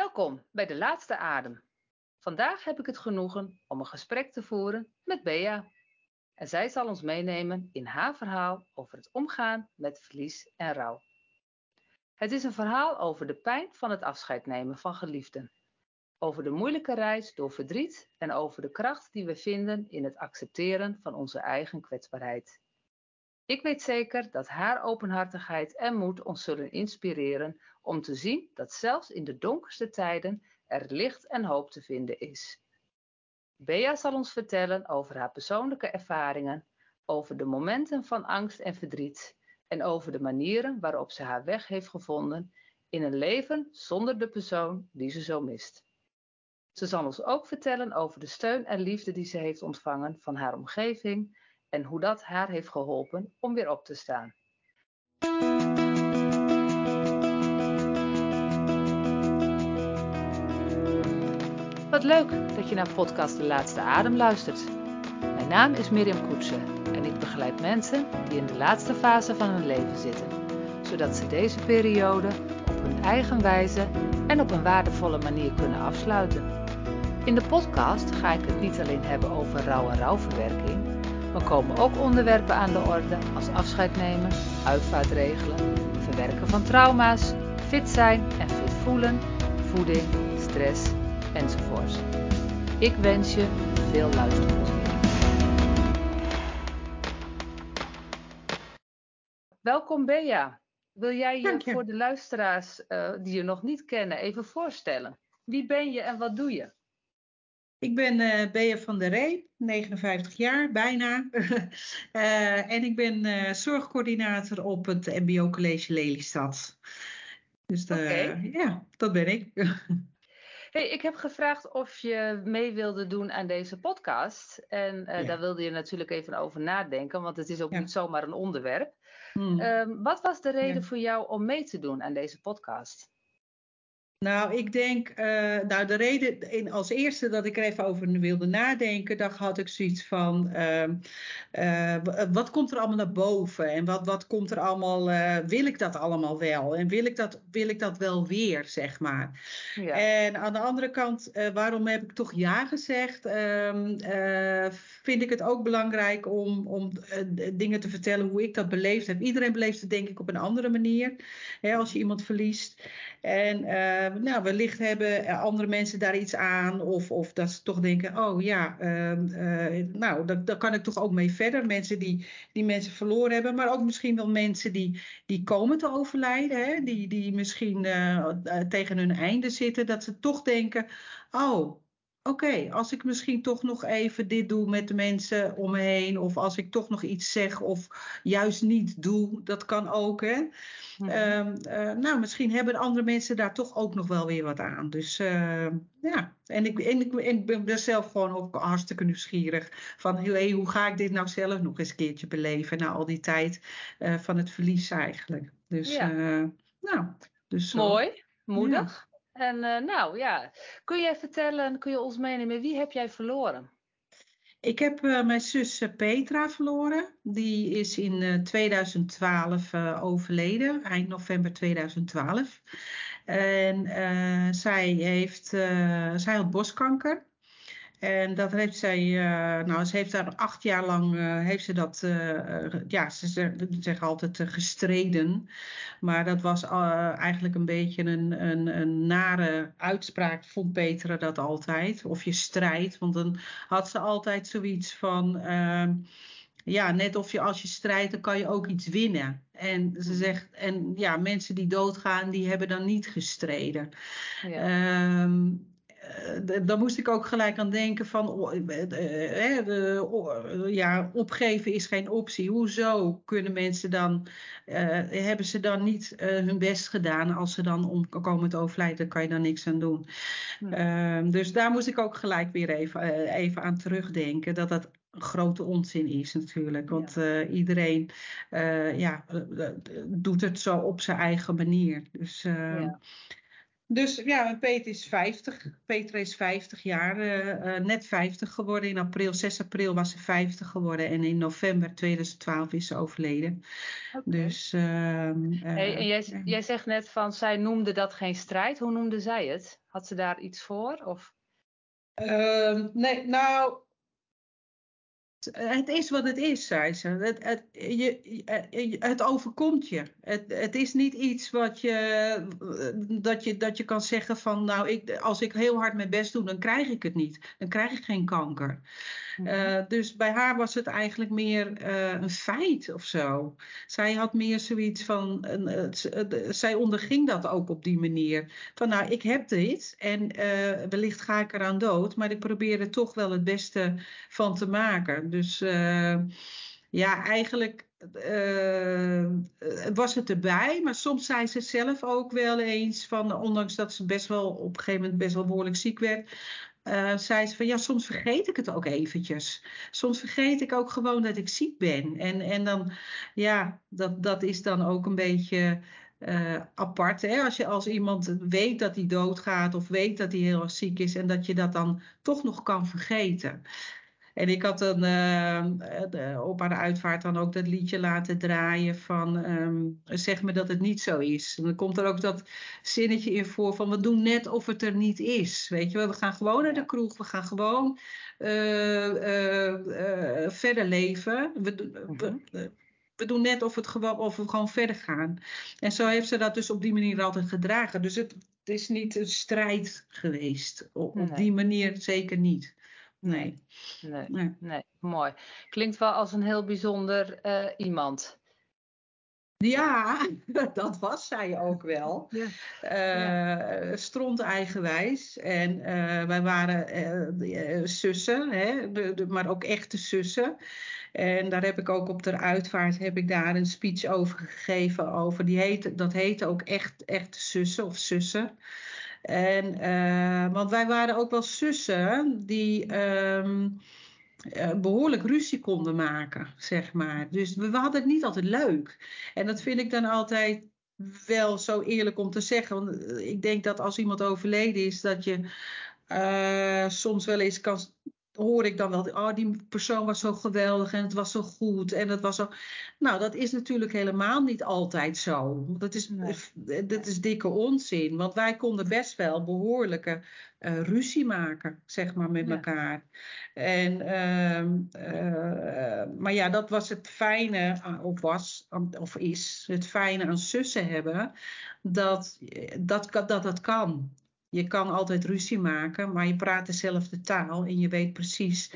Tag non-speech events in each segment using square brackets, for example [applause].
Welkom bij de laatste adem. Vandaag heb ik het genoegen om een gesprek te voeren met Bea. En zij zal ons meenemen in haar verhaal over het omgaan met verlies en rouw. Het is een verhaal over de pijn van het afscheid nemen van geliefden. Over de moeilijke reis door verdriet en over de kracht die we vinden in het accepteren van onze eigen kwetsbaarheid. Ik weet zeker dat haar openhartigheid en moed ons zullen inspireren om te zien dat zelfs in de donkerste tijden er licht en hoop te vinden is. Bea zal ons vertellen over haar persoonlijke ervaringen, over de momenten van angst en verdriet en over de manieren waarop ze haar weg heeft gevonden in een leven zonder de persoon die ze zo mist. Ze zal ons ook vertellen over de steun en liefde die ze heeft ontvangen van haar omgeving en hoe dat haar heeft geholpen om weer op te staan. Wat leuk dat je naar podcast De Laatste Adem luistert. Mijn naam is Mirjam Koetsen en ik begeleid mensen die in de laatste fase van hun leven zitten, zodat ze deze periode op hun eigen wijze en op een waardevolle manier kunnen afsluiten. In de podcast ga ik het niet alleen hebben over rouw en rouwverwerking, maar komen ook onderwerpen aan de orde als afscheid nemen, uitvaartregelen, verwerken van trauma's, fit zijn en fit voelen, voeding, stress enzovoort. Ik wens je veel luisterplezier. Welkom Bea. Wil jij je, voor de luisteraars uh, die je nog niet kennen even voorstellen? Wie ben je en wat doe je? Ik ben uh, Bea van der Ree, 59 jaar, bijna. uh, [laughs] en ik ben uh, zorgcoördinator op het MBO College Lelystad. Dus okay. ja, dat ben ik. [laughs] Hey, ik heb gevraagd of je mee wilde doen aan deze podcast. En ja. daar wilde je natuurlijk even over nadenken, want het is ook ja. niet zomaar een onderwerp. Hmm. Um, wat was de reden voor jou om mee te doen aan deze podcast? Nou, ik denk, uh, nou de reden in, als eerste dat ik er even over wilde nadenken, dan had ik zoiets van, uh, uh, wat komt er allemaal naar boven en wat, wat komt er allemaal, wil ik dat allemaal wel en wil ik dat, wil ik dat wel weer, zeg maar. Ja. En aan de andere kant, waarom heb ik toch ja gezegd? Ehm, vind ik het ook belangrijk om, om dingen te vertellen hoe ik dat beleefd heb. Iedereen beleeft het denk ik op een andere manier, hè, als je iemand verliest. En nou, wellicht hebben andere mensen daar iets aan. Of, of dat ze toch denken, oh ja, uh, nou, daar kan ik toch ook mee verder. Mensen die, die mensen verloren hebben. Maar ook misschien wel mensen die, die komen te overlijden. Hè? Die, die misschien tegen hun einde zitten. Dat ze toch denken, oh, oké, okay, als ik misschien toch nog even dit doe met de mensen om me heen, of als ik toch nog iets zeg of juist niet doe, dat kan ook. Hè? Mm-hmm. Uh, uh, nou, misschien hebben andere mensen daar toch ook nog wel weer wat aan. Dus uh, ja, en ik, en, ik, en ik ben zelf gewoon ook hartstikke nieuwsgierig van hey, hoe ga ik dit nou zelf nog eens een keertje beleven na al die tijd eh, van het verlies eigenlijk. Dus, ja. nou, dus Mooi, moedig. Ja. En uh, nou ja, kun jij vertellen, kun je ons meenemen, wie heb jij verloren? Ik heb uh, mijn zus Petra verloren. Die is in uh, 2012 overleden, eind november 2012. En zij, heeft, zij had borstkanker. En dat heeft zij, uh, nou, ze heeft daar acht jaar lang, uh, heeft ze dat, uh, ja, ze zeggen altijd gestreden. Maar dat was eigenlijk een beetje een, een, een nare uitspraak, vond Petra dat altijd. Of je strijdt, want dan had ze altijd zoiets van, ehm, ja, net of je als je strijdt, dan kan je ook iets winnen. En ze zegt, en ja, mensen die doodgaan, die hebben dan niet gestreden. Ja. Um, dan moest ik ook gelijk aan denken van, oh, de, ja, opgeven is geen optie. Hoezo kunnen mensen dan, hebben ze dan niet hun best gedaan als ze dan omkomen te overlijden, dan kan je daar niks aan doen. Uh, dus daar moest ik ook gelijk weer even, even aan terugdenken, dat dat een grote onzin is natuurlijk. Want ja. iedereen ja, doet het zo op zijn eigen manier. Dus ja. Dus ja, Peter is 50. Peter is 50 jaar, uh, uh, net 50 geworden. In april, 6 april was ze 50 geworden. En in november 2012 is ze overleden. Okay. Dus, uh, hey, en jij, jij zegt net van, zij noemde dat geen strijd. Hoe noemde zij het? Had ze daar iets voor? Of? Ehm, nee, nou, het is wat het is, zei ze. Het, het, je, het overkomt je. Het, het is niet iets wat je, dat, je, dat je kan zeggen van, nou, ik, als ik heel hard mijn best doe, dan krijg ik het niet. Dan krijg ik geen kanker. Uh, dus bij haar was het eigenlijk meer uh, een feit of zo. Zij had meer zoiets van, uh, zij onderging dat ook op die manier. Van nou, ik heb dit en wellicht ga ik eraan dood, maar ik probeer er toch wel het beste van te maken. Dus ja, eigenlijk was het erbij, maar soms zei ze zelf ook wel eens van, ondanks dat ze best wel op een gegeven moment best wel behoorlijk ziek werd, uh, zei ze van ja, soms vergeet ik het ook eventjes. Soms vergeet ik ook gewoon dat ik ziek ben. En, en dan, ja, dat, dat is dan ook een beetje apart. Hè? Als, je, als iemand weet dat hij doodgaat of weet dat hij heel erg ziek is en dat je dat dan toch nog kan vergeten. En ik had dan uh, op haar uitvaart dan ook dat liedje laten draaien van um, zeg me dat het niet zo is. En dan komt er ook dat zinnetje in voor van we doen net of het er niet is. Weet je wel, we gaan gewoon naar de kroeg, we gaan gewoon uh, uh, verder leven. We, we, mhm. we, doen net of, het gewoon, of we gewoon verder gaan. En zo heeft ze dat dus op die manier altijd gedragen. Dus het, het is niet een strijd geweest. Op die manier zeker niet. Nee. Nee, nee. nee. mooi. Klinkt wel als een heel bijzonder uh, iemand. Ja, [laughs] dat was zij ook wel. [laughs] Ja. Uh. Stront eigenwijs. En uh, wij waren uh, zussen, hè, de, de, maar ook echte zussen. En daar heb ik ook op de uitvaart heb ik daar een speech over gegeven. Over, die heette, dat heette ook echt, echte zussen of zussen. En, uh, want wij waren ook wel zussen die um, uh, behoorlijk ruzie konden maken, zeg maar. Dus we, hadden het niet altijd leuk. En dat vind ik dan altijd wel zo eerlijk om te zeggen. Want eh, ik denk dat als iemand overleden is, dat je soms wel eens kan hoor ik dan wel, oh, die persoon was zo geweldig en het was zo goed en het was zo. Nou, dat is natuurlijk helemaal niet altijd zo. Dat is, nee. dat is dikke onzin, want wij konden best wel behoorlijke uh, ruzie maken, zeg maar, met ja. elkaar. En, uh, uh, maar ja, dat was het fijne, of was, of is, het fijne aan zussen hebben, dat dat, dat, dat kan. Je kan altijd ruzie maken, maar je praat dezelfde taal en je weet precies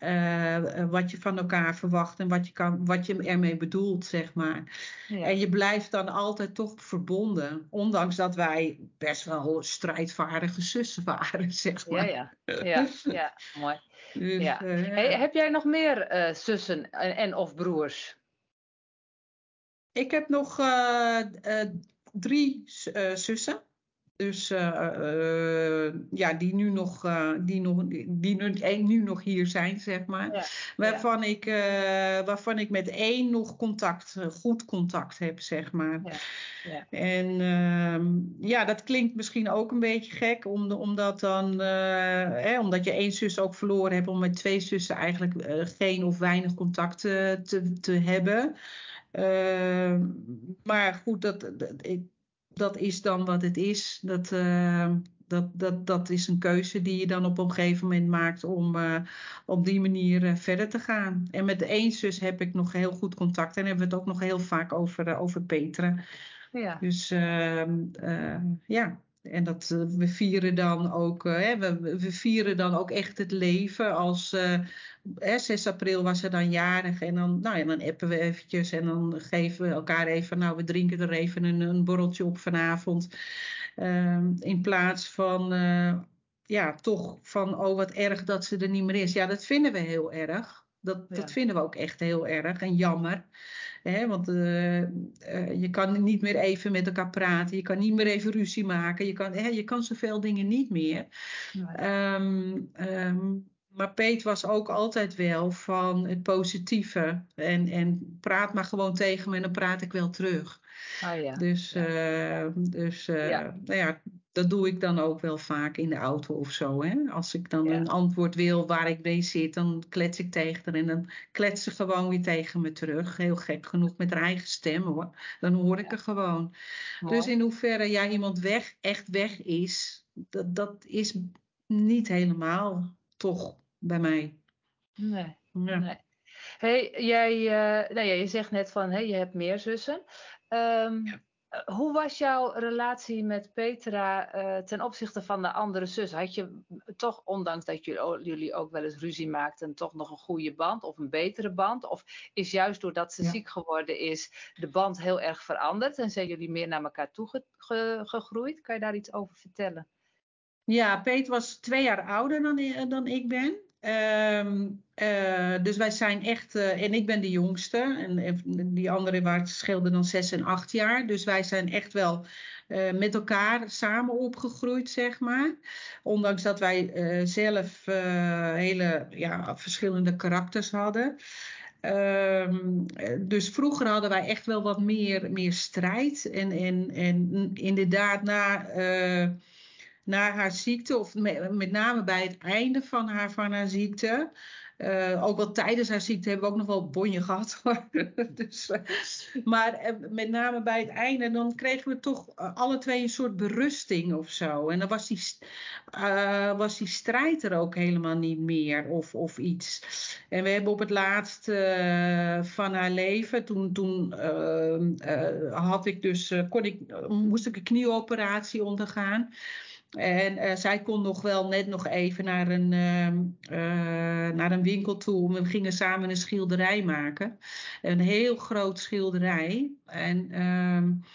uh, wat je van elkaar verwacht en wat je, kan, wat je ermee bedoelt, zeg maar. Ja. En je blijft dan altijd toch verbonden, ondanks dat wij best wel strijdvaardige zussen waren, [laughs] zeg maar. Ja, ja, ja, ja mooi. Dus, ja. Uh, hey, heb jij nog meer uh, zussen en, en, of broers? Ik heb nog drie zussen. Dus uh, uh, ja, die nu nog, uh, die nog, die nu, nu nog hier zijn, zeg maar. Ja, waarvan, ja. Ik, waarvan ik met één nog contact, goed contact heb, zeg maar. Ja, ja. En ehm, ja, dat klinkt misschien ook een beetje gek, om, omdat, dan, hè, omdat je één zus ook verloren hebt, om met twee zussen eigenlijk geen of weinig contact te, te hebben. Ehm, maar goed, dat, dat ik dat is dan wat het is. Dat, uh, dat, dat, dat is een keuze die je dan op een gegeven moment maakt om uh, op die manier uh, verder te gaan. En met de één zus heb ik nog heel goed contact en hebben we het ook nog heel vaak over, over Petra. Ja. Dus ehm, ja, en dat, we vieren dan ook, hè, we, we, vieren dan ook echt het leven. Als uh, 6 april was ze dan jarig en dan, nou ja, dan appen we eventjes en dan geven we elkaar even, nou we drinken er even een, een borreltje op vanavond. Ehm, in plaats van, uh, ja, toch van, oh wat erg dat ze er niet meer is. Ja, dat vinden we heel erg. Dat, ja. dat vinden we ook echt heel erg en jammer. Hè, want uh, uh, je kan niet meer even met elkaar praten. Je kan niet meer even ruzie maken. Je kan, hè, je kan zoveel dingen niet meer. Nee. Um, um, maar Peet was ook altijd wel van het positieve. En, en praat maar gewoon tegen me en dan praat ik wel terug. Oh ja. Dus, uh, dus ja. nou ja, dat doe ik dan ook wel vaak in de auto of zo. Hè? Als ik dan Ja. een antwoord wil waar ik mee zit, dan klets ik tegen haar en dan klets ze gewoon weer tegen me terug. Heel gek genoeg met haar eigen stem hoor. Dan hoor ik er gewoon. Mooi. Dus in hoeverre ja, iemand weg, echt weg is, dat, dat is niet helemaal toch bij mij. Nee. Ja. Nee. Hey, jij, eh, nou ja, je zegt net van hey, je hebt meer zussen. Ehm, Ja. eh, Hoe was jouw relatie met Petra eh, ten opzichte van de andere zus? Had je toch, ondanks dat jullie, ook wel eens ruzie maakten, toch nog een goede band of een betere band? Of is juist doordat ze Ja. ziek geworden is, de band heel erg veranderd en zijn jullie meer naar elkaar toe ge- ge- gegroeid? Kan je daar iets over vertellen? Ja, Peet was twee jaar ouder dan, dan ik ben. Ehm, eh, dus wij zijn echt, eh, en ik ben de jongste, en, die andere waren scheelden dan zes en acht jaar. Dus wij zijn echt wel eh, met elkaar samen opgegroeid, zeg maar. Ondanks dat wij zelf hele ja, verschillende karakters hadden. Ehm, eh, dus vroeger hadden wij echt wel wat meer, meer strijd. En, en, en inderdaad, na. Na haar ziekte, of met, name bij het einde van haar, van haar ziekte. eh, ook wel tijdens haar ziekte hebben we ook nog wel bonje gehad. [laughs] dus, eh, maar eh, met name bij het einde, dan kregen we toch alle twee een soort berusting of zo. En dan was die, was die strijd er ook helemaal niet meer of, of iets. En we hebben op het laatst van haar leven, toen, toen eh, eh, had ik dus, kon ik, moest ik een knieoperatie ondergaan. En eh, zij kon nog wel net nog even naar een, ehm, eh, naar een winkel toe. We gingen samen een schilderij maken. Een heel groot schilderij. En, ehm, eh,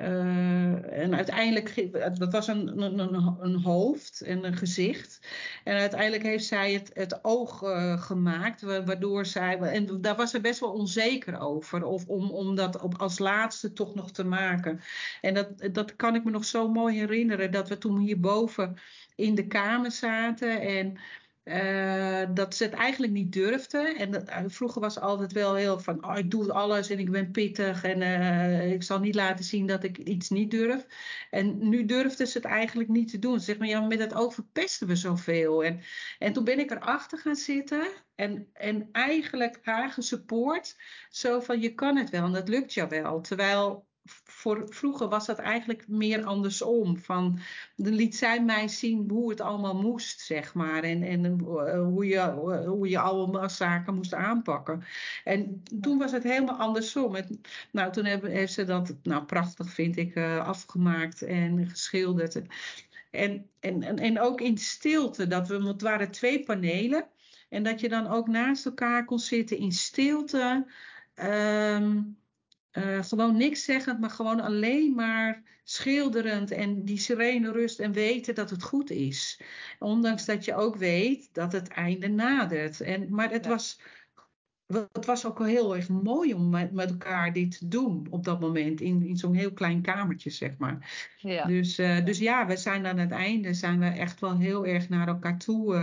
en uiteindelijk, dat was een, een, hoofd en een gezicht. En uiteindelijk heeft zij het, het oog eh, gemaakt, wa- waardoor zij. En daar was ze best wel onzeker over, of om, om dat op, als laatste toch nog te maken. En dat, dat kan ik me nog zo mooi herinneren, dat we toen hierboven in de kamer zaten en eh, dat ze het eigenlijk niet durfde. En dat, eh, vroeger was altijd wel heel van, oh, ik doe alles en ik ben pittig en eh, ik zal niet laten zien dat ik iets niet durf. En nu durfde ze het eigenlijk niet te doen. Ze maar ja, met het oog verpesten we zoveel. En, en toen ben ik erachter gaan zitten en, en eigenlijk haar gesupport. Zo van, je kan het wel en dat lukt jou wel. Terwijl voor, vroeger was dat eigenlijk meer andersom. Van, dan liet zij mij zien hoe het allemaal moest, zeg maar. En, en eh, hoe, je, hoe je allemaal zaken moest aanpakken. En toen was het helemaal andersom. Nou, toen hebben, heeft ze dat, nou prachtig vind ik, eh, afgemaakt en geschilderd. En, en, en, en ook in stilte, dat we, want het waren twee panelen. En dat je dan ook naast elkaar kon zitten in stilte. Ehm, eh, gewoon niks zeggend, maar gewoon alleen maar schilderend en die serene rust en weten dat het goed is. Ondanks dat je ook weet dat het einde nadert. En, maar het, Ja. was, het was ook wel heel erg mooi om met, met elkaar dit te doen op dat moment. In, in zo'n heel klein kamertje, zeg maar. Ja. Dus, eh, dus ja, we zijn aan het einde zijn we echt wel heel erg naar elkaar toe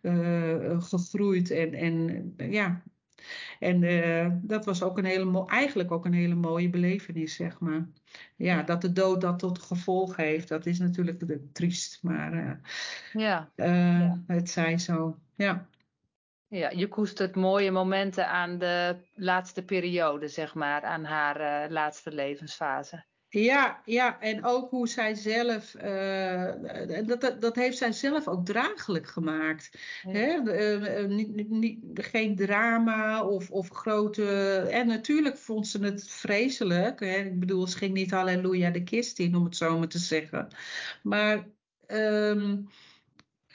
eh, gegroeid. En, en ja, en eh, dat was ook een hele eigenlijk ook een hele mooie belevenis, zeg maar. Ja, dat de dood dat tot gevolg heeft, dat is natuurlijk de- triest, maar eh, Ja. eh, Ja. het zij zo. Ja. Ja, je koestert mooie momenten aan de laatste periode, zeg maar, aan haar laatste levensfase. Ja, ja, en ook hoe zij zelf, eh, dat, dat, dat heeft zij zelf ook draaglijk gemaakt. Ja. Hè? Eh, eh, niet, niet, niet- geen drama of, of grote. En natuurlijk vond ze het vreselijk. Hè? Ik bedoel, ze ging niet halleluja de kist in, om het zo maar te zeggen. Maar ehm,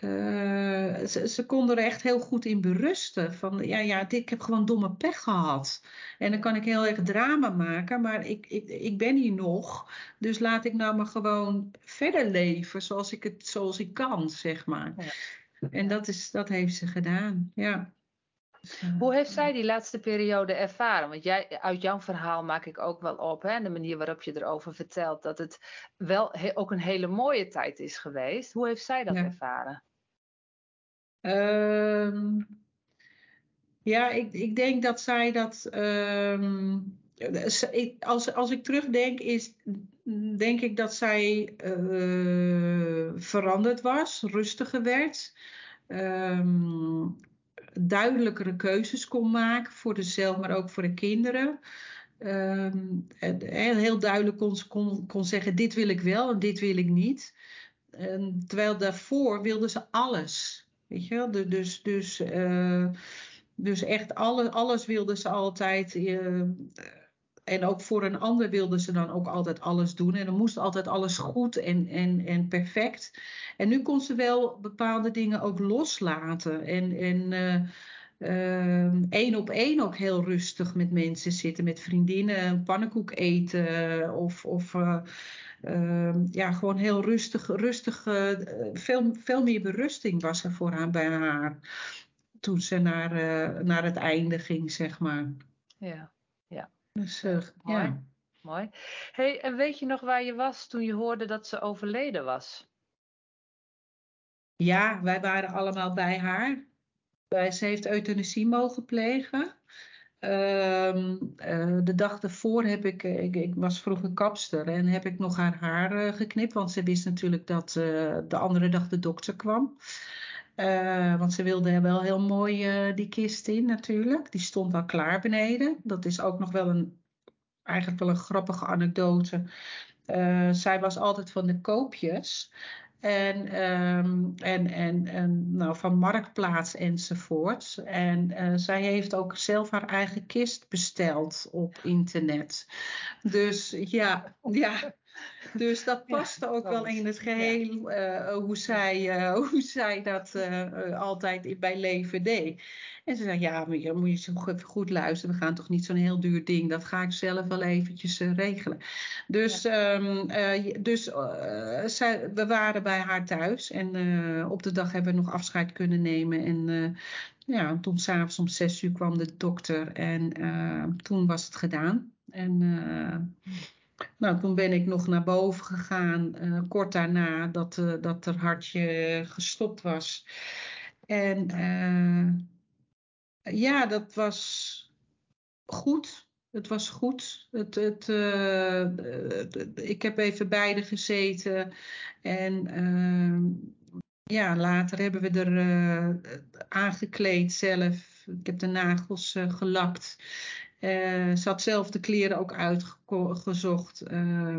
eh, ze, ze kon er echt heel goed in berusten. Van ja, ja, dit, ik heb gewoon domme pech gehad. En dan kan ik heel erg drama maken, maar ik, ik, ik ben hier nog. Dus laat ik nou maar gewoon verder leven zoals ik het zoals ik kan, zeg maar. Ja. En dat, is, dat heeft ze gedaan, ja. Dus, eh, Hoe heeft zij die laatste periode ervaren? Want jij, uit jouw verhaal maak ik ook wel op, hè, de manier waarop je erover vertelt, dat het wel he- ook een hele mooie tijd is geweest. Hoe heeft zij dat Ja. ervaren? Ehm, ja, ik, ik denk dat zij dat. ehm, als, als ik terugdenk, is denk ik dat zij uh, veranderd was, rustiger werd. Um, duidelijkere keuzes kon maken voor zichzelf, maar ook voor de kinderen. Um, heel duidelijk kon, kon, kon zeggen: dit wil ik wel en dit wil ik niet. En terwijl daarvoor wilde ze alles. Weet je wel? Dus, dus, uh, dus echt alle, alles wilde ze altijd. Uh, en ook voor een ander wilde ze dan ook altijd alles doen. En dan moest altijd alles goed en, en, en perfect. En nu kon ze wel bepaalde dingen ook loslaten. En, en uh, één op één ook heel rustig met mensen zitten, met vriendinnen, pannenkoek eten of, of ja, gewoon heel rustig, rustig veel, veel meer berusting was er voor haar bij haar toen ze naar, naar het einde ging, zeg maar. Ja, ja. Dus mooi. ja. Mooi. Hey, en weet je nog waar je was toen je hoorde dat ze overleden was? Ja, wij waren allemaal bij haar. Ze heeft euthanasie mogen plegen. Uh, uh, de dag daarvoor heb ik, ik, ik, was vroeger kapster en heb ik nog haar haar uh, geknipt, want ze wist natuurlijk dat de andere dag de dokter kwam. want ze wilde wel heel mooi die kist in natuurlijk. Die stond al klaar beneden. Dat is ook nog wel een, eigenlijk wel een grappige anekdote. zij was altijd van de koopjes. En, um, en, en, en nou, van Marktplaats enzovoort. En uh, zij heeft ook zelf haar eigen kist besteld op internet. Dus ja, ja. Dus dat paste ook wel in het geheel uh, hoe, zij, uh, [laughs] hoe zij dat altijd bij leven deed. En ze zei, ja, maar je moet je zo goed luisteren. We gaan toch niet zo'n heel duur ding. Dat ga ik zelf wel eventjes regelen. Dus, ja. um, uh, dus zij, we waren bij haar thuis. En op de dag hebben we nog afscheid kunnen nemen. En ja, toen s'avonds om zes uur kwam de dokter. En toen was het gedaan. En... Nou, toen ben ik nog naar boven gegaan, uh, kort daarna dat, uh, dat er hartje gestopt was. En uh, ja, dat was goed. Het was goed. Het, het, ik heb even beide gezeten. En ja, later hebben we er aangekleed zelf. Ik heb de nagels gelakt. Uh, ze had zelf de kleren ook uitgezocht. Uh,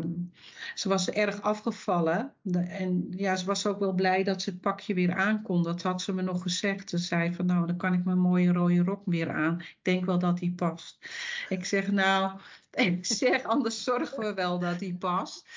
ze was erg afgevallen. De, en ja, ze was ook wel blij dat ze het pakje weer aankon. Dat had ze me nog gezegd. Ze zei van nou, dan kan ik mijn mooie rode rok weer aan. Ik denk wel dat die past. Ik zeg nou, [laughs] ik zeg anders zorgen we wel dat die past.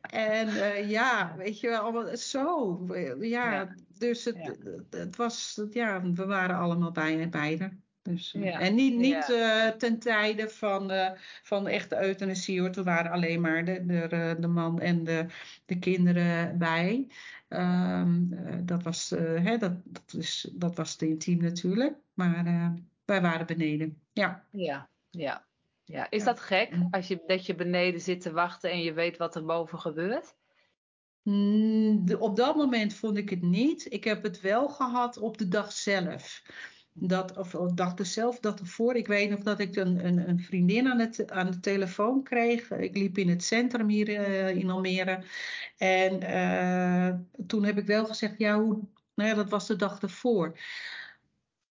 En uh, ja, weet je wel, zo. Ja, ja. dus het, ja. het, het, was, ja, we waren allemaal bij, beide. Dus, eh, ja. En niet, niet ja. uh, ten tijde van, uh, van echte euthanasie hoor. Toen waren alleen maar de, de, de man en de, de kinderen bij. Um, dat, was, hè, dat, dat, is, dat was te intiem natuurlijk. Maar wij waren beneden. Ja, ja. ja. ja. Is dat gek als je, dat je beneden zit te wachten en je weet wat er boven gebeurt? Mm, de, op dat moment vond ik het niet. Ik heb het wel gehad op de dag zelf dat, of, dacht er zelf dat ervoor. Ik weet nog dat ik een, een, een, vriendin aan, het, aan de telefoon kreeg. Ik liep in het centrum hier uh, in Almere. En uh, toen heb ik wel gezegd, ja, hoe, nou ja, dat was de dag ervoor.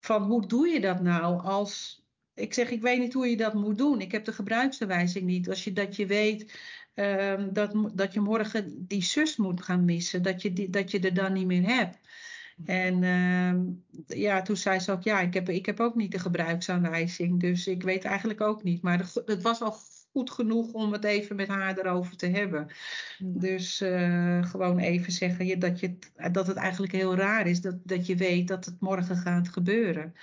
Van hoe doe je dat nou als. Ik zeg, ik weet niet hoe je dat moet doen. Ik heb de gebruiksaanwijzing niet. Als je dat je weet uh, dat, dat je morgen die zus moet gaan missen, dat je, die, dat je er dan niet meer hebt. En uh, ja, toen zei ze ook, ja, ik heb, ik heb ook niet de gebruiksaanwijzing, dus ik weet eigenlijk ook niet. Maar het was al goed genoeg om het even met haar erover te hebben. Dus uh, gewoon even zeggen dat, je, dat het eigenlijk heel raar is dat, dat je weet dat het morgen gaat gebeuren.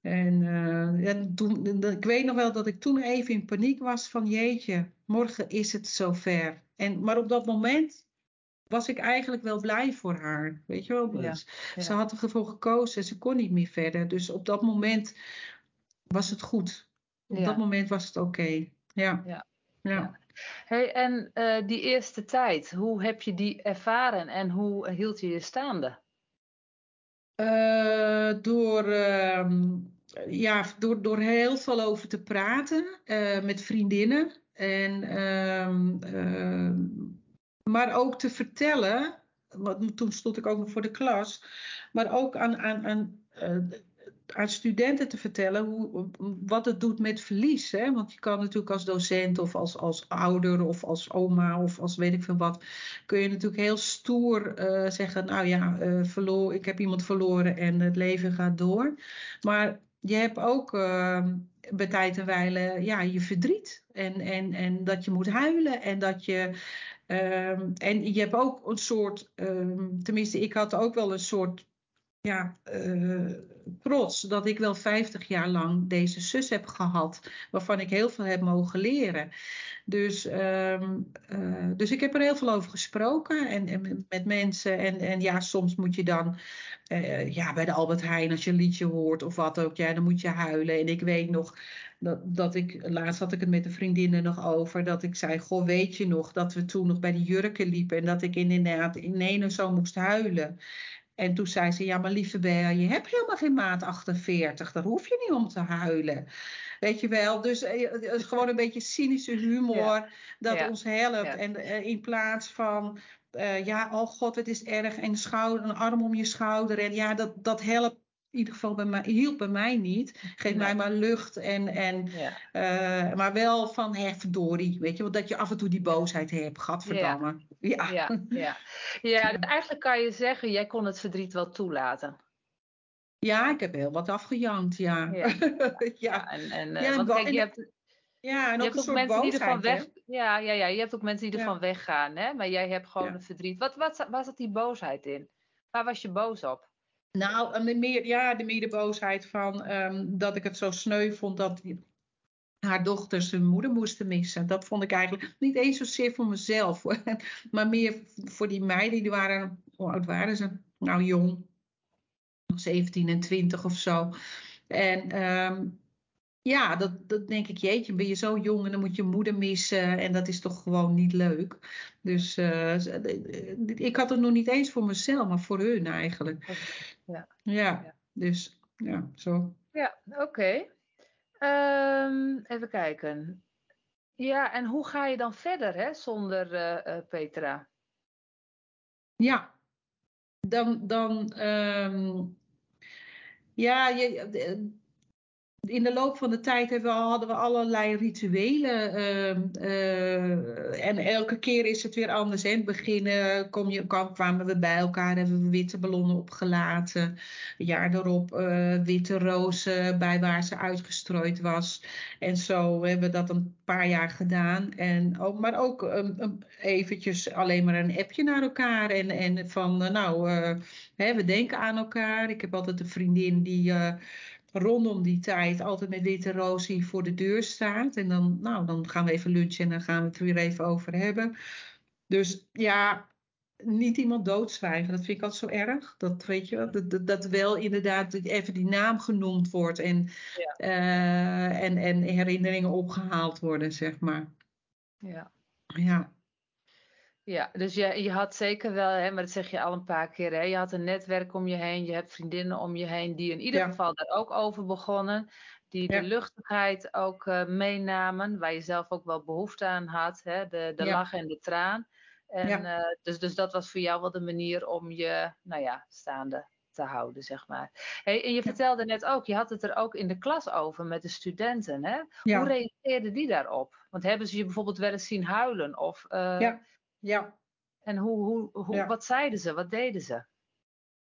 En uh, ja, toen, ik weet nog wel dat ik toen even in paniek was van jeetje, morgen is het zover. En, maar op dat moment was ik eigenlijk wel blij voor haar. Weet je wel? Ja, ja. Ze had ervoor gekozen en ze kon niet meer verder. Dus op dat moment was het goed. Op ja. dat moment was het oké. Okay. Ja. ja. ja. Hey, en uh, die eerste tijd, hoe heb je die ervaren en hoe hield je je staande? Uh, door, uh, ja, door, door heel veel over te praten uh, met vriendinnen. En, ehm, ehm, maar ook te vertellen, want toen stond ik ook nog voor de klas, maar ook aan, aan, aan, eh, aan studenten te vertellen hoe, wat het doet met verlies. Hè? Want je kan natuurlijk als docent of als, als ouder of als oma of als weet ik veel wat, kun je natuurlijk heel stoer eh, zeggen, nou ja, uh, verloor, ik heb iemand verloren en het leven gaat door. Maar je hebt ook uh, bij tijd en wijle ja, je verdriet. En, en, en dat je moet huilen. En dat je. Um, en je hebt ook een soort. Um, tenminste, ik had ook wel een soort. Ja, uh, trots dat ik wel 50 jaar lang deze zus heb gehad. Waarvan ik heel veel heb mogen leren. Dus, um, uh, dus ik heb er heel veel over gesproken en, en met mensen. En, en ja, soms moet je dan uh, ja, bij de Albert Heijn, als je een liedje hoort of wat ook, ja, dan moet je huilen. En ik weet nog dat, dat ik, laatst had ik het met de vriendinnen nog over, dat ik zei, goh, weet je nog dat we toen nog bij de jurken liepen en dat ik inderdaad in ene zo moest huilen. En toen zei ze, ja, maar lieve Bea, je hebt helemaal geen maat 48, daar hoef je niet om te huilen. Weet je wel, dus uh, gewoon een beetje cynische humor ja. dat ja. ons helpt. Ja. En in plaats van, uh, ja, oh god, het is erg, en schouder, een arm om je schouder. En ja, dat, dat helpt in ieder geval bij mij, hielp bij mij niet. Geef mij maar lucht en, en ja. maar wel van hè, verdorie, weet je, want dat je af en toe die boosheid hebt, gadverdamme. Ja. Ja. Ja, ja. [laughs] ja, eigenlijk kan je zeggen, jij kon het verdriet wel toelaten. Ja, ik heb heel wat afgejankt, ja. Ja, [laughs] ja. en, en, ja, want kijk, je hebt... Ja, en je ook hebt mensen die ervan weg. Ja, ja, ja, je hebt ook mensen die ervan weggaan, hè? Maar jij hebt gewoon een verdriet. Wat, wat, waar zat die boosheid in? Waar was je boos op? Nou, meer, ja, de meer de boosheid van ehm, dat ik het zo sneu vond dat haar dochters hun moeder moesten missen. Dat vond ik eigenlijk niet eens zozeer voor mezelf, [laughs] maar meer voor die meiden. Die waren, hoe oud waren ze? Nou, jong. 17 en 20 of zo. En ehm, ja, dat, dat denk ik, jeetje, ben je zo jong en dan moet je moeder missen. En dat is toch gewoon niet leuk. Dus uh, ik had het nog niet eens voor mezelf, maar voor hun eigenlijk. Ja, Ja, dus ja, zo. ja oké. Ehm, even kijken. Ja, en hoe ga je dan verder, hè, zonder eh, eh, Petra? Ja, dan, dan ehm, ja, je, in de loop van de tijd we, hadden we allerlei rituelen. ehm, eh, en elke keer is het weer anders. In het begin eh, kom je, kwam, kwamen we bij elkaar, hebben we witte ballonnen opgelaten. Een jaar erop eh, witte rozen bij waar ze uitgestrooid was. En zo hebben we dat een paar jaar gedaan. En ook, maar ook um, eventjes alleen maar een appje naar elkaar. En, en van, nou, hè, we denken aan elkaar. Ik heb altijd een vriendin die rondom die tijd altijd met witte roos voor de deur staat. En dan, nou, dan gaan we even lunchen en dan gaan we het er weer even over hebben. Dus ja, niet iemand doodzwijgen, dat vind ik altijd zo erg. Dat weet je wel, dat, dat, dat wel inderdaad even die naam genoemd wordt en, Ja. eh, en, en herinneringen opgehaald worden, zeg maar. Ja. Ja, Ja, dus je, je had zeker wel, hè, maar dat zeg je al een paar keer, hè, je had een netwerk om je heen, je hebt vriendinnen om je heen die in ieder Ja. geval daar ook over begonnen, die Ja. de luchtigheid ook eh, meenamen, waar je zelf ook wel behoefte aan had, hè, de, de Ja. lach en de traan. En, eh, dus, dus dat was voor jou wel de manier om je, nou ja, staande te houden, zeg maar. Hey, en je vertelde net ook, je had het er ook in de klas over met de studenten, hè? Hoe reageerden die daarop? Want hebben ze je bijvoorbeeld wel eens zien huilen? Of, eh, ja, en hoe, hoe, hoe, Ja. wat zeiden ze? Wat deden ze?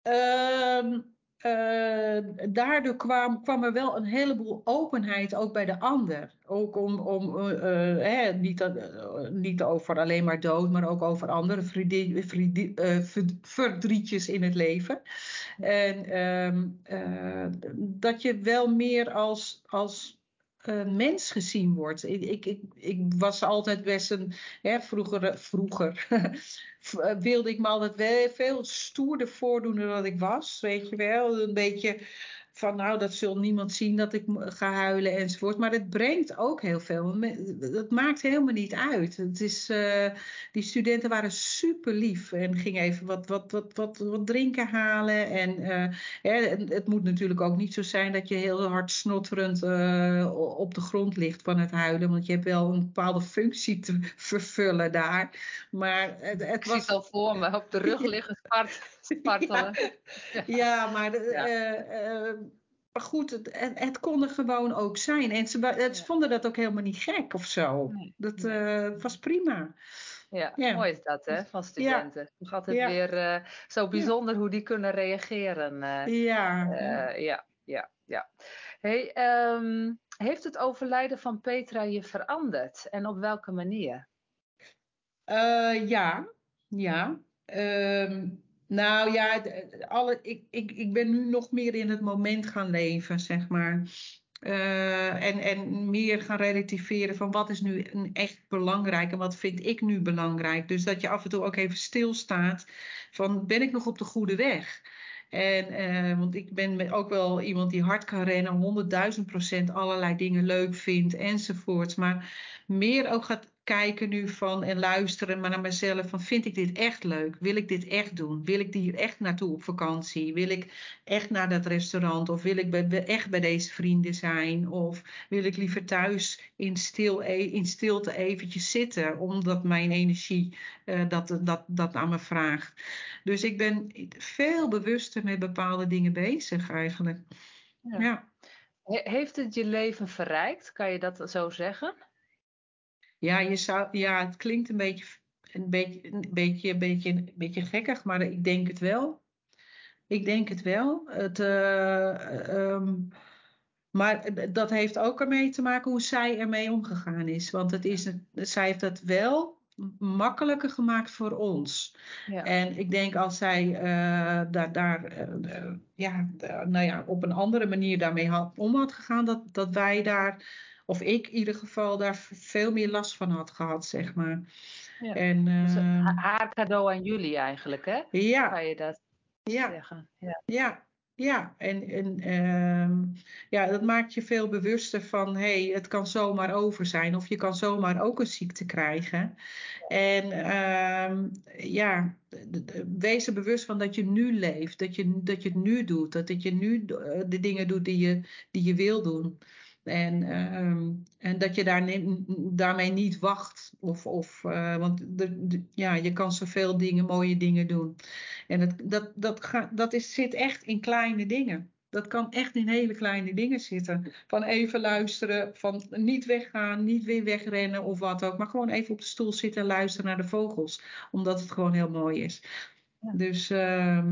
Ehm, eh, daardoor kwam, kwam er wel een heleboel openheid ook bij de ander. Ook om, om eh, eh, hè, niet, niet over alleen maar dood, maar ook over andere vriendin, vriendin, verd- verdrietjes in het leven. En ehm, eh, dat je wel meer als, als eh, mens gezien wordt. Ik, ik, ik, was altijd best een, hè, vroeger, [laughs] vroeger eh, wilde ik me altijd wel veel stoerder voordoen dan ik was. Weet je wel, een beetje van nou, dat zult niemand zien dat ik ga huilen enzovoort. Maar het brengt ook heel veel. Het maakt helemaal niet uit. Het is, uh, die studenten waren super lief en gingen even wat, wat, wat, wat, wat drinken halen. En uh, het moet natuurlijk ook niet zo zijn dat je heel hard snotterend uh, op de grond ligt van het huilen. Want je hebt wel een bepaalde functie te vervullen daar. Maar het, het ik was al voor me op de rug liggen spartelen. [laughs] Ja, ja maar ja. Maar goed, het, het, kon er gewoon ook zijn. En ze, het, vonden dat ook helemaal niet gek of zo. Dat uh, was prima. Ja, mooi is dat hè, van studenten. Nog altijd weer zo bijzonder hoe die kunnen reageren. Ja. ja, ja, ja. Hey, um, heeft het overlijden van Petra je veranderd? En op welke manier? ja, ja. Um, nou ja, alle, ik, ik, ik ben nu nog meer in het moment gaan leven, zeg maar. Uh, en, en meer gaan relativeren van wat is nu echt belangrijk en wat vind ik nu belangrijk. Dus dat je af en toe ook even stilstaat van ben ik nog op de goede weg? En, uh, want ik ben ook wel iemand die hard kan rennen, honderdduizend procent allerlei dingen leuk vindt enzovoorts. Maar meer ook gaat kijken nu van en luisteren maar naar mezelf van vind ik dit echt leuk? Wil ik dit echt doen? Wil ik hier echt naartoe op vakantie? Wil ik echt naar dat restaurant? Of wil ik bij, echt bij deze vrienden zijn? Of wil ik liever thuis in, stil, e, in stilte eventjes zitten omdat mijn energie uh, dat, dat, dat aan me vraagt? Dus ik ben veel bewuster met bepaalde dingen bezig eigenlijk. ja. ja. Heeft het je leven verrijkt? Kan je dat zo zeggen? Ja, je zou, ja, het klinkt een beetje, een beetje, een beetje, een beetje, een beetje gekkig, maar ik denk het wel. Ik denk het wel. Het, uh, um, maar dat heeft ook ermee te maken hoe zij ermee omgegaan is. Want het is, zij heeft dat wel makkelijker gemaakt voor ons. Ja. En ik denk als zij uh, daar, daar uh, ja, nou ja, op een andere manier daarmee had, om had gegaan, dat, dat wij daar of ik in ieder geval daar veel meer last van had gehad, zeg maar. Ja. En, uh, haar cadeau aan jullie eigenlijk, hè? Ja. Kan je dat ja. zeggen? Ja. ja. Ja, en, en uh, ja, dat maakt je veel bewuster van, hé, hey, het kan zomaar over zijn of je kan zomaar ook een ziekte krijgen. En uh, ja, wees er bewust van dat je nu leeft, dat je, dat je het nu doet, dat, dat je nu de dingen doet die je, die je wil doen. En, uh, en dat je daar daarmee niet wacht. Of, of, uh, want de, de, ja, je kan zoveel dingen, mooie dingen doen. En het, dat, dat, ga, dat is, zit echt in kleine dingen. Dat kan echt in hele kleine dingen zitten. Van even luisteren, van niet weggaan, niet weer wegrennen of wat ook. Maar gewoon even op de stoel zitten en luisteren naar de vogels. Omdat het gewoon heel mooi is. Ja. Dus uh,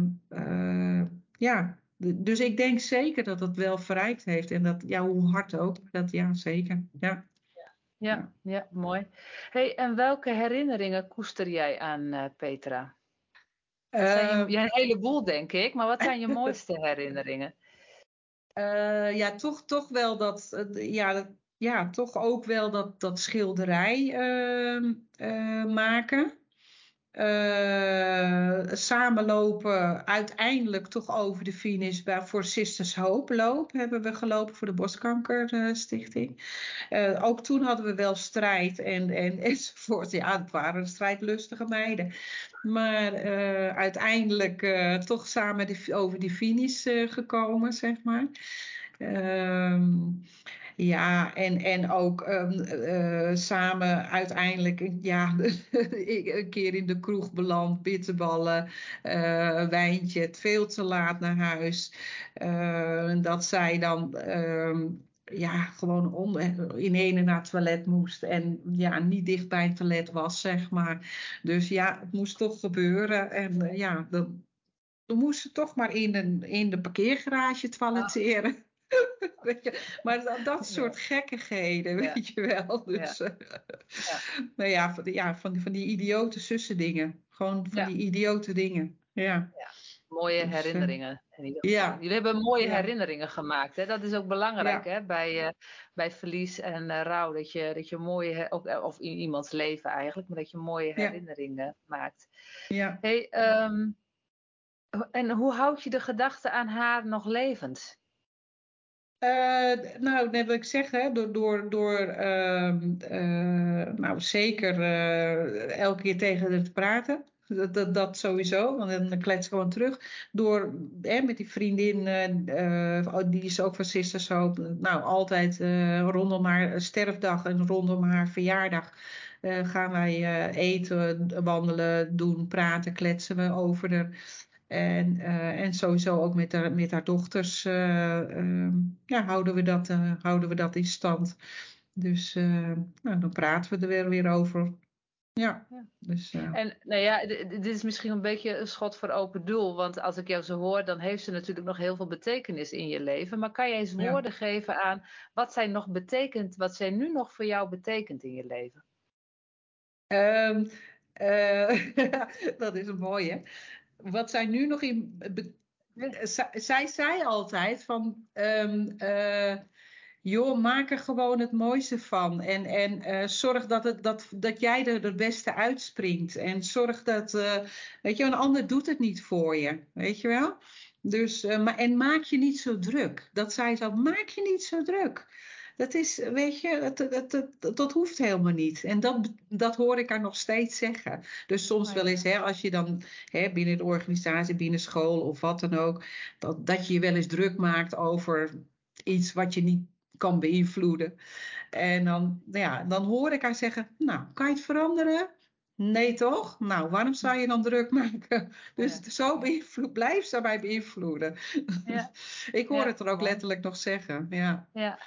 ja, dus ik denk zeker dat het wel verrijkt heeft. En dat, ja, hoe hard ook. Dat, ja, zeker. Ja. Ja, ja, mooi. Hey, en welke herinneringen koester jij aan uh, Petra? Zijn je, ja, een heleboel, denk ik. Maar wat zijn je [laughs] mooiste herinneringen? Uh, ja, toch, toch wel dat, ja, ja, toch ook wel dat, dat schilderij ehm, maken. Uh, samenlopen uiteindelijk toch over de finish bij, voor Sisters Hope hebben we gelopen voor de Borstkankerstichting. Uh, ook toen hadden we wel strijd en, en, [laughs] enzovoort. Ja, het waren strijdlustige meiden. Maar uh, uiteindelijk toch samen over die finish gekomen, zeg maar. Ehm, ja, en, en ook um, uh, samen uiteindelijk ja, [laughs] een keer in de kroeg beland, bitterballen, uh, wijntje, veel te laat naar huis. Uh, dat zij dan um, ja, gewoon onder, in ene naar het toilet moest en ja, niet dicht bij het toilet was, zeg maar. Dus ja, het moest toch gebeuren. En ja, dan, moest ze toch maar in, in de parkeergarage toiletteren. [laughs] Weet je, maar dat, dat soort gekkigheden, weet je wel. Dus, ja. [laughs] ja. nou ja, van, ja van, van die idiote zussen dingen. Gewoon van die idiote dingen. Ja. Mooie dus, herinneringen. ja. Jullie hebben mooie herinneringen gemaakt. Hè? Dat is ook belangrijk hè? Bij, uh, bij verlies en uh, rouw. Dat je, dat je mooie, of, of in iemands leven eigenlijk, maar dat je mooie herinneringen maakt. Ja. Hey, um, en hoe houd je de gedachte aan haar nog levend? Uh, nou, net wat ik zeg, door, door, door uh, uh, nou, zeker uh, elke keer tegen haar te praten. Dat, dat, dat, sowieso, want dan klets gewoon terug. Door hè, met die vriendin, die is ook van Sisters Hope, nou altijd rondom haar sterfdag en rondom haar verjaardag gaan wij eten, wandelen, doen, praten, kletsen we over haar. En, uh, en sowieso ook met haar, met haar dochters uh, uh, ja, houden, we dat, houden we dat in stand. Dus nou, dan praten we er weer, weer over. Ja, ja. Dus, En nou ja, dit is misschien een beetje een schot voor open doel. Want als ik jou zo hoor, dan heeft ze natuurlijk nog heel veel betekenis in je leven. Maar kan jij eens woorden geven aan wat zij nog betekent, wat zij nu nog voor jou betekent in je leven? Um, [laughs] dat is een mooie wat zij nu nog in. zij zei altijd van. Um, uh, joh, maak er gewoon het mooiste van. En, en uh, zorg dat, het, dat, dat jij er het beste uitspringt. En zorg dat. Uh, weet je, een ander doet het niet voor je. Weet je wel? Dus, maar, en maak je niet zo druk. Dat zei ze al, maak je niet zo druk. Dat is, weet je, dat, dat, dat, hoeft helemaal niet. En dat, dat hoor ik haar nog steeds zeggen. Dus soms oh wel eens, hè, als je dan hè, binnen de organisatie, binnen school of wat dan ook, dat, dat je je wel eens druk maakt over iets wat je niet kan beïnvloeden. En dan, ja, dan hoor ik haar zeggen, nou, kan je het veranderen? Nee, toch? Nou, waarom zou je dan druk maken? [laughs] Dus ja. zo beïnvloed, blijf ze mij beïnvloeden. Ja. [laughs] ik hoor het er ook letterlijk nog zeggen. Ja. ja.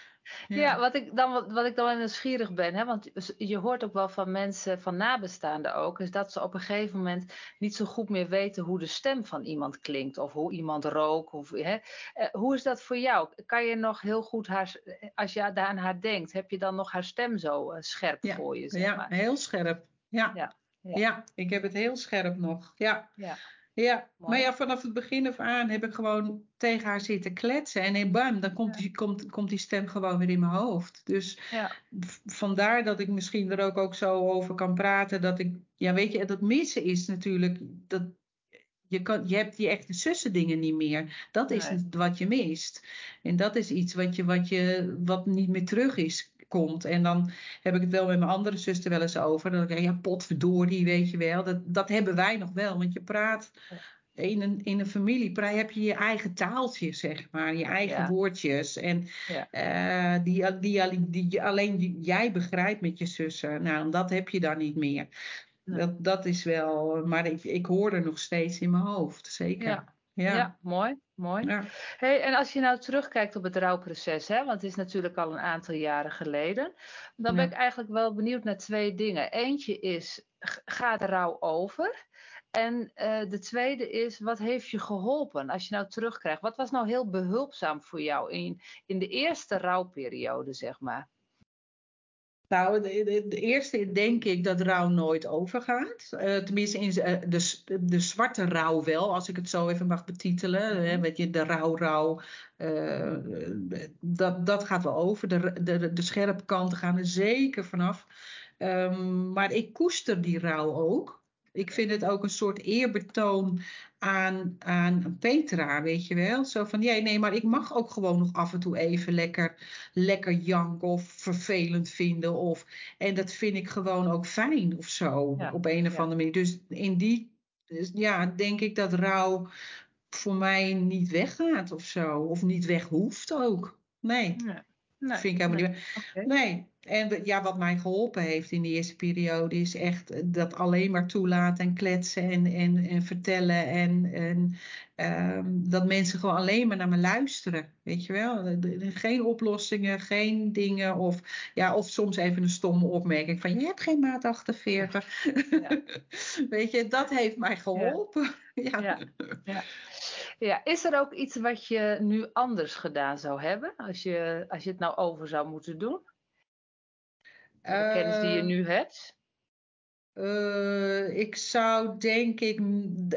Ja, wat, ik dan, wat ik dan wel nieuwsgierig ben, hè, want je hoort ook wel van mensen, van nabestaanden ook, is dat ze op een gegeven moment niet zo goed meer weten hoe de stem van iemand klinkt of hoe iemand rookt. Of, hè. Eh, hoe is dat voor jou? Kan je nog heel goed haar, als je daar aan haar denkt, heb je dan nog haar stem zo uh, scherp voor je? Zeg ja, maar? heel scherp. Ja. Ja. ja. ja, ik heb het heel scherp nog. Ja. ja. Ja, maar ja, vanaf het begin af aan heb ik gewoon tegen haar zitten kletsen. En bam, dan komt, die, komt, komt die stem gewoon weer in mijn hoofd. Dus ja. vandaar dat ik misschien er ook, ook zo over kan praten. Dat ik, ja weet je, dat missen is natuurlijk, dat, je, kan, je hebt die echte zussen dingen niet meer. Dat is wat je mist. En dat is iets wat, je, wat, je, wat niet meer terug is komt. En dan heb ik het wel met mijn andere zuster wel eens over. Dan denk ik, ja, potverdorie, weet je wel. Dat, dat hebben wij nog wel, want je praat... In een, in een familie heb je je eigen taaltje, zeg maar, je eigen woordjes. En ja. uh, die, die, die, alleen jij begrijpt met je zussen. Nou, dat heb je dan niet meer. Dat, dat is wel, maar ik, ik hoor er nog steeds in mijn hoofd, zeker. Ja, ja. mooi mooi. Ja. Hey, en als je nou terugkijkt op het rouwproces, hè, want het is natuurlijk al een aantal jaren geleden, dan ben ik eigenlijk wel benieuwd naar twee dingen. Eentje is, gaat de rouw over? En uh, de tweede is, wat heeft je geholpen als je nou terugkrijgt? Wat was nou heel behulpzaam voor jou in, in de eerste rouwperiode, zeg maar? Nou, de, de, eerste denk ik dat rouw nooit overgaat. Uh, tenminste, in uh, de, de zwarte rouw wel, als ik het zo even mag betitelen. Hè, weet je, de rouw-rouw. Uh, dat, dat gaat wel over. De, de, de scherpe kanten gaan er zeker vanaf. Um, maar ik koester die rouw ook. Ik vind het ook een soort eerbetoon aan, aan Petra, weet je wel. Zo van, ja, nee, maar ik mag ook gewoon nog af en toe even lekker, lekker janken of vervelend vinden. Of, en dat vind ik gewoon ook fijn of zo, op een of andere manier. Dus in die, dus, ja, denk ik dat rouw voor mij niet weggaat of zo. Of niet weg hoeft ook. Nee. Nee, vind ik helemaal nee. niet. Nee. En ja, wat mij geholpen heeft in de eerste periode is echt dat alleen maar toelaten en kletsen en, en, en vertellen. En, en um, dat mensen gewoon alleen maar naar me luisteren. Weet je wel? Geen oplossingen, geen dingen. Of, ja, of soms even een stomme opmerking van je hebt geen maat 48. Ja. [laughs] Weet je, dat heeft mij geholpen. [laughs] Ja. ja. ja. Ja, is er ook iets wat je nu anders gedaan zou hebben als je, als je het nou over zou moeten doen? De kennis die je Uh, nu hebt? Uh, ik zou denk ik,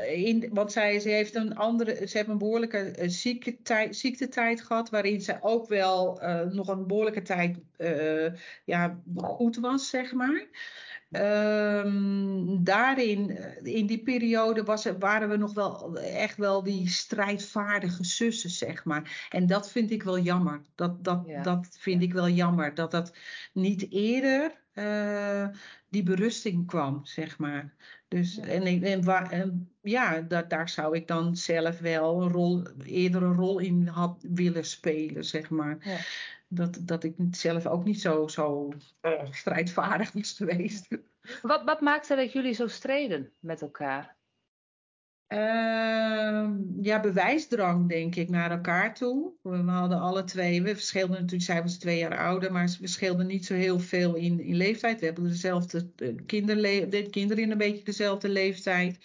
in, want zij ze heeft een andere, ze heeft een behoorlijke uh, ziektetijd, ziektetijd gehad, waarin ze ook wel uh, nog een behoorlijke tijd ja, goed was, zeg maar. Um, daarin, in die periode was, waren we nog wel echt wel die strijdvaardige zussen, zeg maar. En dat vind ik wel jammer. Dat, dat, ja. dat vind ik wel jammer. Dat dat niet eerder uh, die berusting kwam, zeg maar. Dus, ja. en, en, en ja, dat, daar zou ik dan zelf wel een rol, eerder een rol in had willen spelen, zeg maar. Ja. Dat, dat ik zelf ook niet zo, zo uh, strijdvaardig was geweest. Wat, wat maakte dat jullie zo streden met elkaar? Uh, ja, bewijsdrang, denk ik, naar elkaar toe. We hadden alle twee, we verschilden natuurlijk, zij was twee jaar ouder, maar ze verschilden niet zo heel veel in, in leeftijd. We hebben dezelfde de kinderen in een beetje dezelfde leeftijd.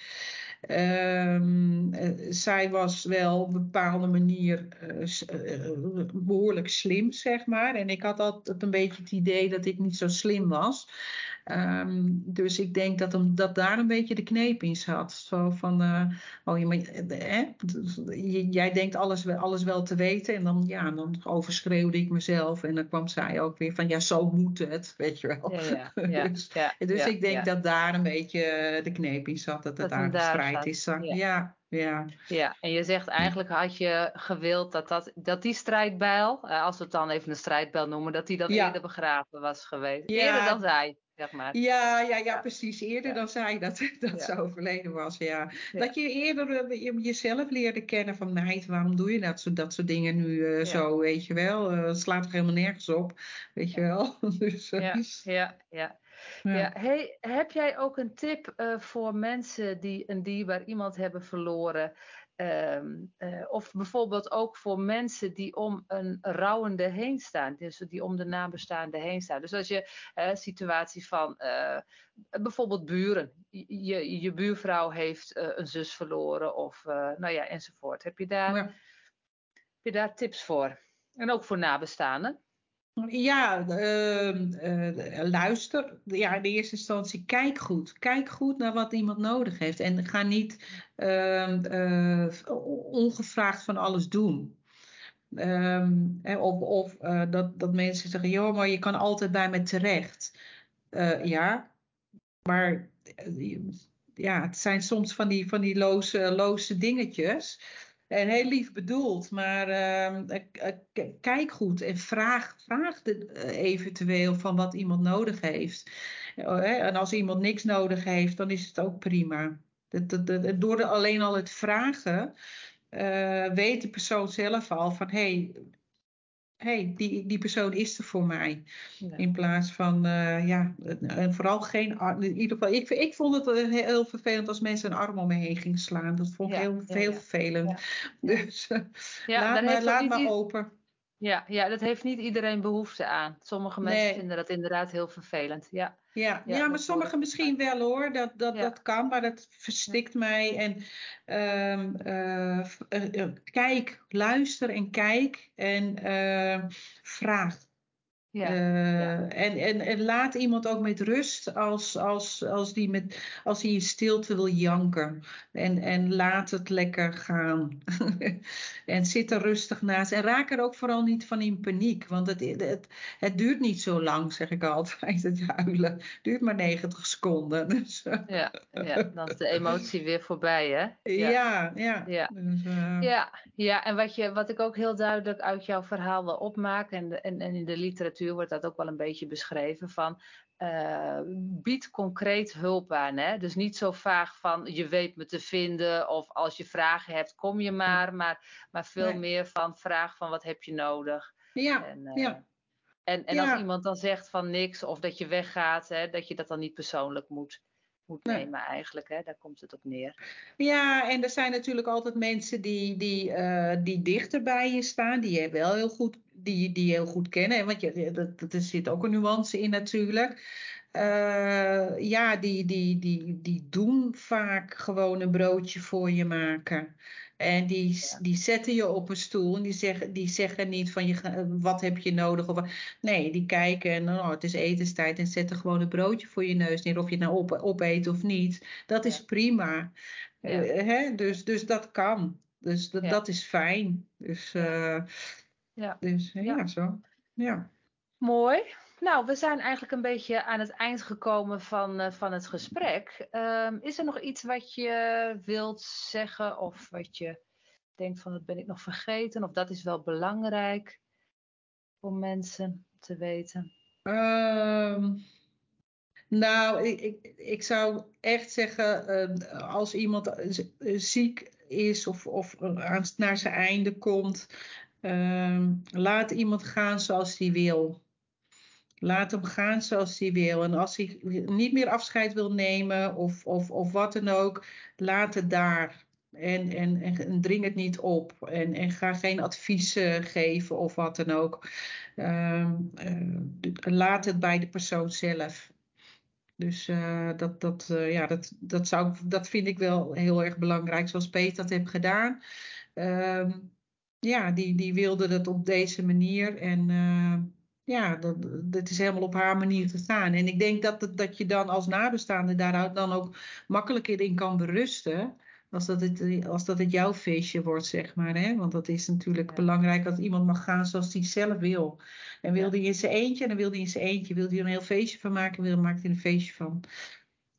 Um, uh, zij was wel op een bepaalde manier uh, behoorlijk slim, zeg maar. En ik had altijd een beetje het idee dat ik niet zo slim was. Um, dus ik denk dat, hem, dat daar een beetje de kneep in zat. Zo van, uh, oh, je, hè? jij denkt alles, alles wel te weten. En dan, ja, dan overschreeuwde ik mezelf. En dan kwam zij ook weer van, ja, zo moet het, [laughs] weet je wel. Ja, ja, ja, [laughs] dus, dus ik denk dat daar een beetje de kneep in zat. Dat het dat daar de strijd is. Ja. Ja. ja, en je zegt eigenlijk had je gewild dat, dat, dat die strijdbijl, als we het dan even een strijdbijl noemen, dat die dan eerder begraven was geweest. Eerder dan zij. Ja, ja, ja, precies. Eerder dan zij dat, [laughs] dat ze overleden was, ja. Dat je eerder uh, jezelf leerde kennen van, meid, waarom doe je dat, zo, dat soort dingen nu uh, zo, weet je wel. Uh, slaat toch helemaal nergens op, weet je wel. [laughs] dus, ja, ja, ja. Ja. Hey, heb jij ook een tip voor mensen die een dierbaar iemand hebben verloren Um, uh, of bijvoorbeeld ook voor mensen die om een rouwende heen staan, dus die om de nabestaande heen staan. Dus als je uh, situatie van uh, bijvoorbeeld buren, je, je buurvrouw heeft een zus verloren of nou ja, enzovoort. Heb je, daar, ja. heb je daar tips voor? En ook voor nabestaanden? Ja, uh, luister. Ja, in de eerste instantie kijk goed. Kijk goed naar wat iemand nodig heeft. En ga niet uh, ongevraagd van alles doen. Um, of of dat, dat mensen zeggen, joh, maar je kan altijd bij me terecht. ja, maar ja, het zijn soms van die, van die loze, loze dingetjes. En heel lief bedoeld, maar uh, kijk goed en vraag, vraag de, uh, eventueel van wat iemand nodig heeft. Uh, en als iemand niks nodig heeft, dan is het ook prima. Door alleen al het vragen weet de persoon zelf al van hé, hey, hey, die, die persoon is er voor mij. Ja. In plaats van, uh, ja, en vooral geen arm. In ieder geval, ik, ik vond het heel vervelend als mensen een arm om me heen gingen slaan. Dat vond ik ja, heel, ja, heel vervelend. [laughs] Dus uh, laat, me, laat me open. Ja, ja, dat heeft niet iedereen behoefte aan. Sommige mensen nee. vinden dat inderdaad heel vervelend. Ja, ja, ja, ja maar sommigen misschien wel hoor. Dat, dat, ja. dat kan, maar dat verstikt mij. En um, uh, uh, kijk, luister en kijk en vraag. Ja, uh, ja. En, en, en laat iemand ook met rust als, als, als, die met, als die in stilte wil janken. En, en laat het lekker gaan. [laughs] en zit er rustig naast. En raak er ook vooral niet van in paniek. Want het, het, het duurt niet zo lang, zeg ik altijd, het huilen. Duurt maar 90 seconden. Dus. ja, ja, dan is de emotie weer voorbij, hè? Ja, ja. Ja, ja. Dus, uh... ja, ja. en wat, je, wat ik ook heel duidelijk uit jouw verhaal wil opmaken... en, en, en in de literatuur wordt dat ook wel een beetje beschreven van uh, bied concreet hulp aan. Hè? Dus niet zo vaag van je weet me te vinden of als je vragen hebt kom je maar, maar, maar veel nee. meer van vraag van wat heb je nodig. Ja, en, uh, ja. En, en ja. als iemand dan zegt van niks of dat je weggaat, hè, dat je dat dan niet persoonlijk moet moet nee. nemen eigenlijk. Hè? Daar komt het op neer. Ja, en er zijn natuurlijk altijd mensen die, die, uh, die dichter bij je staan, die je wel heel goed, die, die heel goed kennen. Want je, dat, dat, er zit ook een nuance in natuurlijk. eh, ja, die, die, die, die doen vaak gewoon een broodje voor je maken. En die, Ja. die zetten je op een stoel en die zeggen, die zeggen niet van je, wat heb je nodig? Of, nee, die kijken en oh, het is etenstijd en zetten gewoon een broodje voor je neus neer. Of je het nou op, opeet of niet. Dat is Ja. prima. Ja. Eh, hè? Dus, dus dat kan. Dus dat, dat is fijn. Dus, Ja. eh, Ja. dus ja, zo. Ja. Mooi. Nou, we zijn eigenlijk een beetje aan het eind gekomen van, eh, van het gesprek. Ehm, is er nog iets wat je wilt zeggen of wat je denkt van dat ben ik nog vergeten of dat is wel belangrijk voor mensen te weten? Ehm, nou, ik, ik, ik zou echt zeggen, eh, als iemand ziek is of, of naar zijn einde komt, ehm, laat iemand gaan zoals hij wil. Laat hem gaan zoals hij wil. En als hij niet meer afscheid wil nemen of, of, of wat dan ook, laat het daar. En, en, en, dring het niet op. En, en ga geen adviezen geven of wat dan ook. Ehm, eh, laat het bij de persoon zelf. Dus eh, dat, dat, eh, ja, dat, dat, zou, dat vind ik wel heel erg belangrijk, zoals Peter dat heeft gedaan. Ehm, ja, die, die wilde het op deze manier. En ja, dat, dat is helemaal op haar manier gegaan. En ik denk dat, het, dat je dan als nabestaande daaruit dan ook makkelijker in kan berusten. Als dat, het, als dat het jouw feestje wordt, zeg maar. Hè? Want dat is natuurlijk Ja. belangrijk dat iemand mag gaan zoals hij zelf wil. En wil Ja. hij in zijn eentje, dan wil hij in zijn eentje. Wil hij er een heel feestje van maken, wil, maakt hij een feestje van.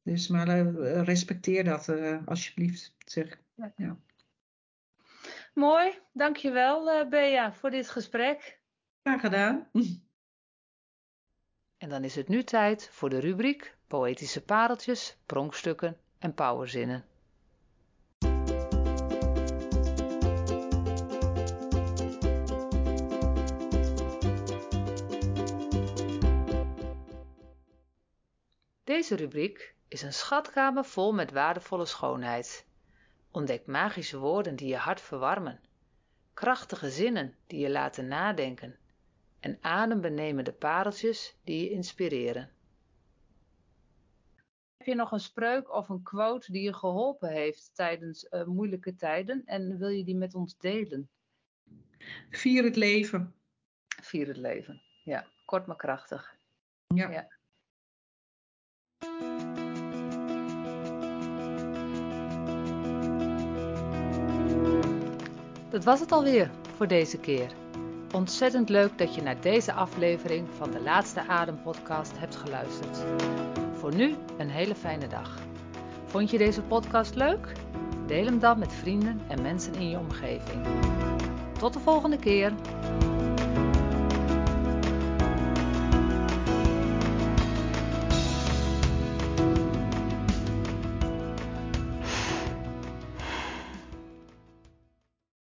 Dus maar eh, respecteer dat eh, alsjeblieft, zeg. Ja. Ja. Mooi, dankjewel eh Bea voor dit gesprek. Graag gedaan. En dan is het nu tijd voor de rubriek Poëtische pareltjes, pronkstukken en powerzinnen. Deze rubriek is een schatkamer vol met waardevolle schoonheid. Ontdek magische woorden die je hart verwarmen, krachtige zinnen die je laten nadenken en adembenemende pareltjes die je inspireren. Heb je nog een spreuk of een quote die je geholpen heeft tijdens eh, moeilijke tijden en wil je die met ons delen? Vier het leven. Vier het leven. Ja, kort maar krachtig. Ja. Ja. Dat was het alweer voor deze keer. Ontzettend leuk dat je naar deze aflevering van de Laatste Adem podcast hebt geluisterd. Voor nu een hele fijne dag. Vond je deze podcast leuk? Deel hem dan met vrienden en mensen in je omgeving. Tot de volgende keer.